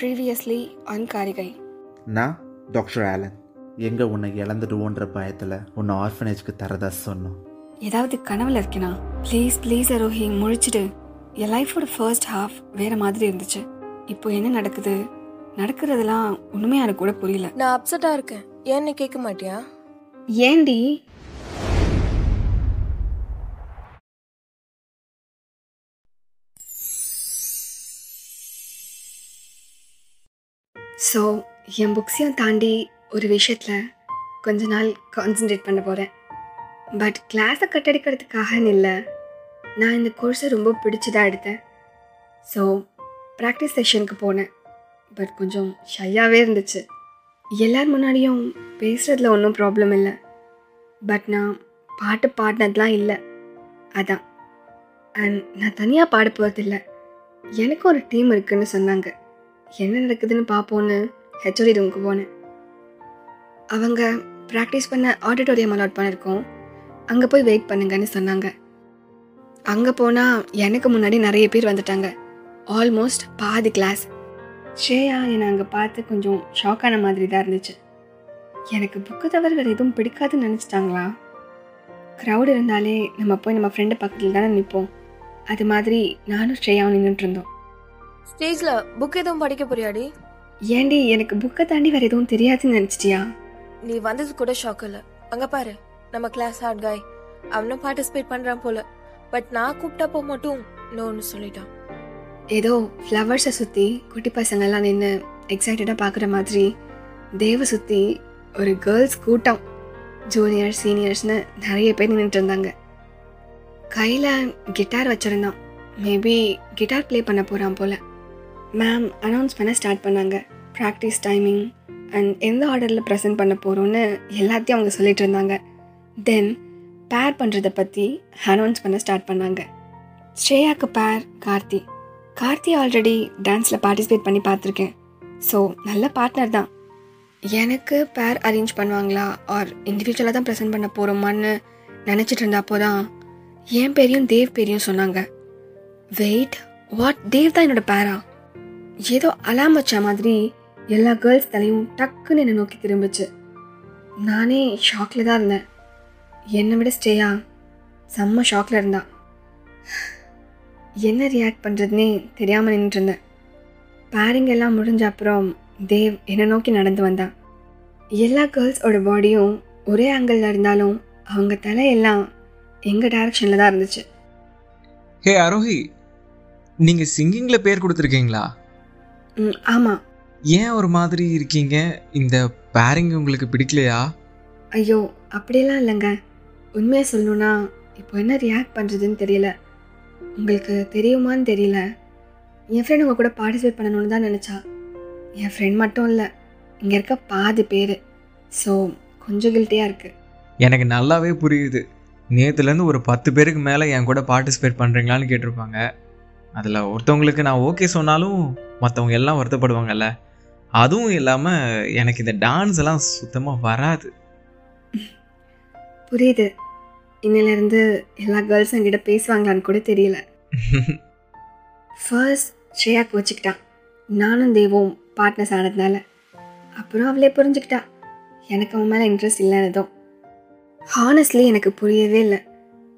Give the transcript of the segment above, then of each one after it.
Previously on காரிகை நான் doctor Alan எங்கே உன்னை இழந்துடுவோன்ற பயத்தில் உன்னை ஆர்ஃபனேஜ்க்கு தரதா சொன்னோம். ஏதாவது கனவுல இருக்கேனா? Please please அரோஹி முழிச்சிடு. என் லைஃபோட ஃபர்ஸ்ட் ஹாஃப் வேற மாதிரி இருந்துச்சு. இப்போ என்ன நடக்குது? நடக்கிறதெல்லாம் உண்மையா எனக்கு கூட புரியல. நான் அப்செட்டா இருக்கேன். ஏன்னு கேட்க மாட்டியா? ஏண்டி ஸோ என் புக்ஸையும் தாண்டி ஒரு விஷயத்தில் கொஞ்ச நாள் கான்சென்ட்ரேட் பண்ண போகிறேன் பட் கிளாஸை கட்டடிக்கிறதுக்காகன்னு இல்லை நான் இந்த கோர்ஸை ரொம்ப பிடிச்சதா எடுத்தேன். ஸோ ப்ராக்டிஸ் செஷனுக்கு போனேன். பட் கொஞ்சம் ஷையாகவே இருந்துச்சு. எல்லார் முன்னாடியும் பேசுகிறதுல ஒன்றும் ப்ராப்ளம் இல்லை. பட் நான் பாட்டு பாடினதுலாம் இல்லை. அதான். அண்ட் நான் தனியாக பாட போகிறதில்ல எனக்கு ஒரு டீம் இருக்குதுன்னு சொன்னாங்க. என்ன நடக்குதுன்னு பார்ப்போன்னு ஹெச்ஓடி ரூமுக்கு போனேன். அவங்க ப்ராக்டிஸ் பண்ண ஆடிட்டோரியம் அலாட் பண்ணியிருக்கோம் அங்கே போய் வெயிட் பண்ணுங்கன்னு சொன்னாங்க. அங்கே போனால் எனக்கு முன்னாடி நிறைய பேர் வந்துட்டாங்க. ஆல்மோஸ்ட் பாதி கிளாஸ் ஷேயா என்னை அங்கே பார்த்து கொஞ்சம் ஷாக்கான மாதிரி தான் இருந்துச்சு. எனக்கு புக்கு தவிர வேறு எதுவும் பிடிக்காதுன்னு நினச்சிட்டாங்களா? க்ரௌட் இருந்தாலே நம்ம போய் நம்ம ஃப்ரெண்டு பக்கத்தில் தானே நிற்போம் அது மாதிரி நானும் ஸ்ரேயாவும் நின்றுட்டு இருந்தோம். ஸ்டேஜ்ல புக் எதுவும் படிக்க போறியாடி? ஏண்டி எனக்கு புக்கை தாண்டி வேறு எதுவும் தெரியாதுன்னு நினச்சிட்டியா? நீ வந்தது கூட ஷாக் இல்ல. அங்க பாரு நம்ம கிளாஸ் ஹார்ட் காய் அவனும் பார்ட்டிசிபேட் பண்றான் போல. பட் நான் கூப்பிட்டப்போ மட்டும் நோன்னு சொல்லிட்டான். ஏதோ ஃப்ளவர்ஸை சுற்றி குட்டி பசங்கள்லாம் நின்று எக்ஸைட்டடாக பார்க்குற மாதிரி தேவை சுற்றி ஒரு கேர்ள்ஸ் கூட்டம். ஜூனியர் சீனியர்ஸ்னு நிறைய பேர் நின்றுட்டு இருந்தாங்க. கையில் கிட்டார் வச்சுருந்தான். மேபி கிட்டார் ப்ளே பண்ண போகிறான் போல். மேம் அனௌன்ஸ் பண்ண ஸ்டார்ட் பண்ணாங்க. ப்ராக்டிஸ் டைமிங் அண்ட் எந்த ஆர்டரில் ப்ரெசென்ட் பண்ண போகிறோன்னு எல்லாத்தையும் அவங்க சொல்லிட்டு இருந்தாங்க. தென் பேர் பண்ணுறதை பற்றி அனௌன்ஸ் பண்ண ஸ்டார்ட் பண்ணாங்க. ஸ்ரேயாக்கு பேர் கார்த்தி. கார்த்தி ஆல்ரெடி டான்ஸில் பார்ட்டிசிபேட் பண்ணி பார்த்துருக்கேன். ஸோ நல்ல பார்ட்னர் தான். எனக்கு பேர் அரேஞ்ச் பண்ணுவாங்களா? ஆர் இண்டிவிஜுவலாக தான் ப்ரெசென்ட் பண்ண போகிறோமான்னு நினச்சிட்டு இருந்தப்போ தான் என் பேரையும் தேவ் பேரையும் சொன்னாங்க. வெயிட் வாட் தேவ் தான் என்னோட பேரா ஏதோ அலாம் வச்ச மாதிரி எல்லா கேர்ள்ஸ் தலையும் டக்குன்னு என்னை நோக்கி திரும்பிச்சு. நானே ஷாக்கில் தான் இருந்தேன். என்னை விட ஸ்டேயா செம்ம ஷாக்கில் இருந்தா. என்ன ரியாக்ட் பண்ணுறதுனே தெரியாமல் நின்றுருந்தேன் பேரிங் எல்லாம் முடிஞ்ச அப்புறம் தேவ் என்னை நோக்கி நடந்து வந்தான் எல்லா கேர்ள்ஸோட பாடியும் ஒரே ஆங்கிளில் இருந்தாலும் அவங்க தலையெல்லாம் எங்கள் டைரக்ஷனில் தான் இருந்துச்சு. ஹே அரோஹி நீங்கள் சிங்கிங்கில் பேர் கொடுத்துருக்கீங்களா? ஆமாம் ஏன் ஒரு மாதிரி இருக்கீங்க? இந்த பேரிங் உங்களுக்கு பிடிக்கலையா? ஐயோ அப்படியெல்லாம் இல்லைங்க. உண்மையாக சொல்லணும்னா இப்போ என்ன ரியாக்ட் பண்ணுறதுன்னு தெரியல. உங்களுக்கு தெரியுமான்னு தெரியல. என் ஃப்ரெண்ட் உங்கள் கூட பார்ட்டிசிபேட் பண்ணணும்னு தான் நினச்சா. என் ஃப்ரெண்ட் மட்டும் இல்லை இங்கே இருக்க பாதி பேர். ஸோ கொஞ்சம் கில்ட்டியாக இருக்குது எனக்கு நல்லாவே புரியுது. நேற்றுலேருந்து ஒரு பத்து பேருக்கு மேலே என் கூட பார்ட்டிசிபேட் பண்ணுறீங்களான்னு கேட்டிருப்பாங்க. அதில் ஒருத்தவங்களுக்கு நான் ஓகே சொன்னாலும் மற்றவங்க எல்லாம் வருத்தப்படுவாங்கல்ல. அதுவும் இல்லாமல் எனக்கு இந்த டான்ஸ் எல்லாம் சுத்தமாக வராது. புரியுது. இன்னிலேருந்து எல்லா கேர்ள்ஸும் என்கிட்ட பேசுவாங்களான்னு கூட தெரியல. ஃபர்ஸ்ட் ஸ்ரேயா கோச்சிக்கிட்டான் நானும் தேவும் பார்ட்னர்ஸ் ஆனதுனால. அப்புறம் அவளே புரிஞ்சுக்கிட்டா. எனக்கு அவன் மேலே இன்ட்ரெஸ்ட் இல்லைன்னதும். ஹானஸ்ட்லி எனக்கு புரியவே இல்லை.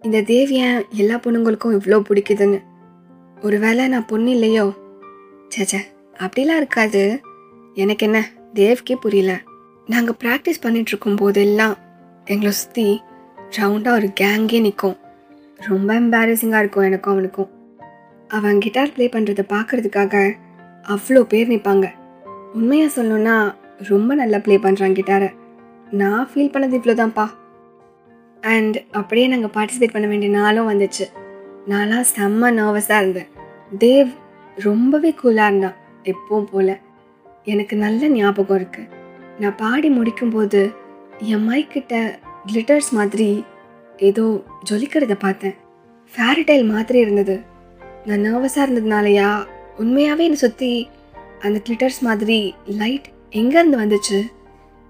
இந்த தேவ் ஏன் எல்லா பொண்ணுங்களுக்கும் இவ்வளோ பிடிக்குதுன்னு. ஒருவேளை நான் பொண்ணு இல்லையோ? சேச்சே அப்படிலாம் இருக்காது. எனக்கு என்ன தேவ்க்கே புரியல. நாங்கள் ப்ராக்டிஸ் பண்ணிட்டு இருக்கும் போதெல்லாம் எங்களை சுற்றி ரவுண்டாக ஒரு கேங்கே நிற்கும் ரொம்ப எம்பாரசிங்காக இருக்கும் எனக்கும் அவனுக்கும். அவன் கிட்டார் ப்ளே பண்ணுறதை பார்க்கறதுக்காக அவ்வளோ பேர் நிற்பாங்க உண்மையாக சொல்லணும்னா ரொம்ப நல்லா ப்ளே பண்ணுறான் கிட்டாரை நான் ஃபீல் பண்ணது இவ்வளோதான்ப்பா அண்ட் அப்படியே நாங்கள் பார்ட்டிசிபேட் பண்ண வேண்டிய நாளும் வந்துச்சு. நான்லாம் செம்ம நர்வஸாக இருந்தேன். தேவ் ரொம்பவே கூலாக இருந்தான் எப்பவும் போல். எனக்கு நல்ல ஞாபகம் இருக்குது நான் பாடி முடிக்கும்போது என் மைக்கிட்ட கிளிட்டர்ஸ் மாதிரி ஏதோ ஜொலிக்கிறத பார்த்தேன். ஃபேரிடைல் மாதிரி இருந்தது. நான் நர்வஸாக இருந்ததுனாலயா உண்மையாகவே என்னை சுற்றி அந்த கிளிட்டர்ஸ் மாதிரி லைட் எங்கேருந்து வந்துச்சு?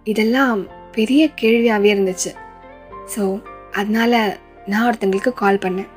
இதெல்லாம் பெரிய கேள்வியாகவே இருந்துச்சு. ஸோ அதனால் நான் ஒருத்தங்களுக்கு கால் பண்ணேன்.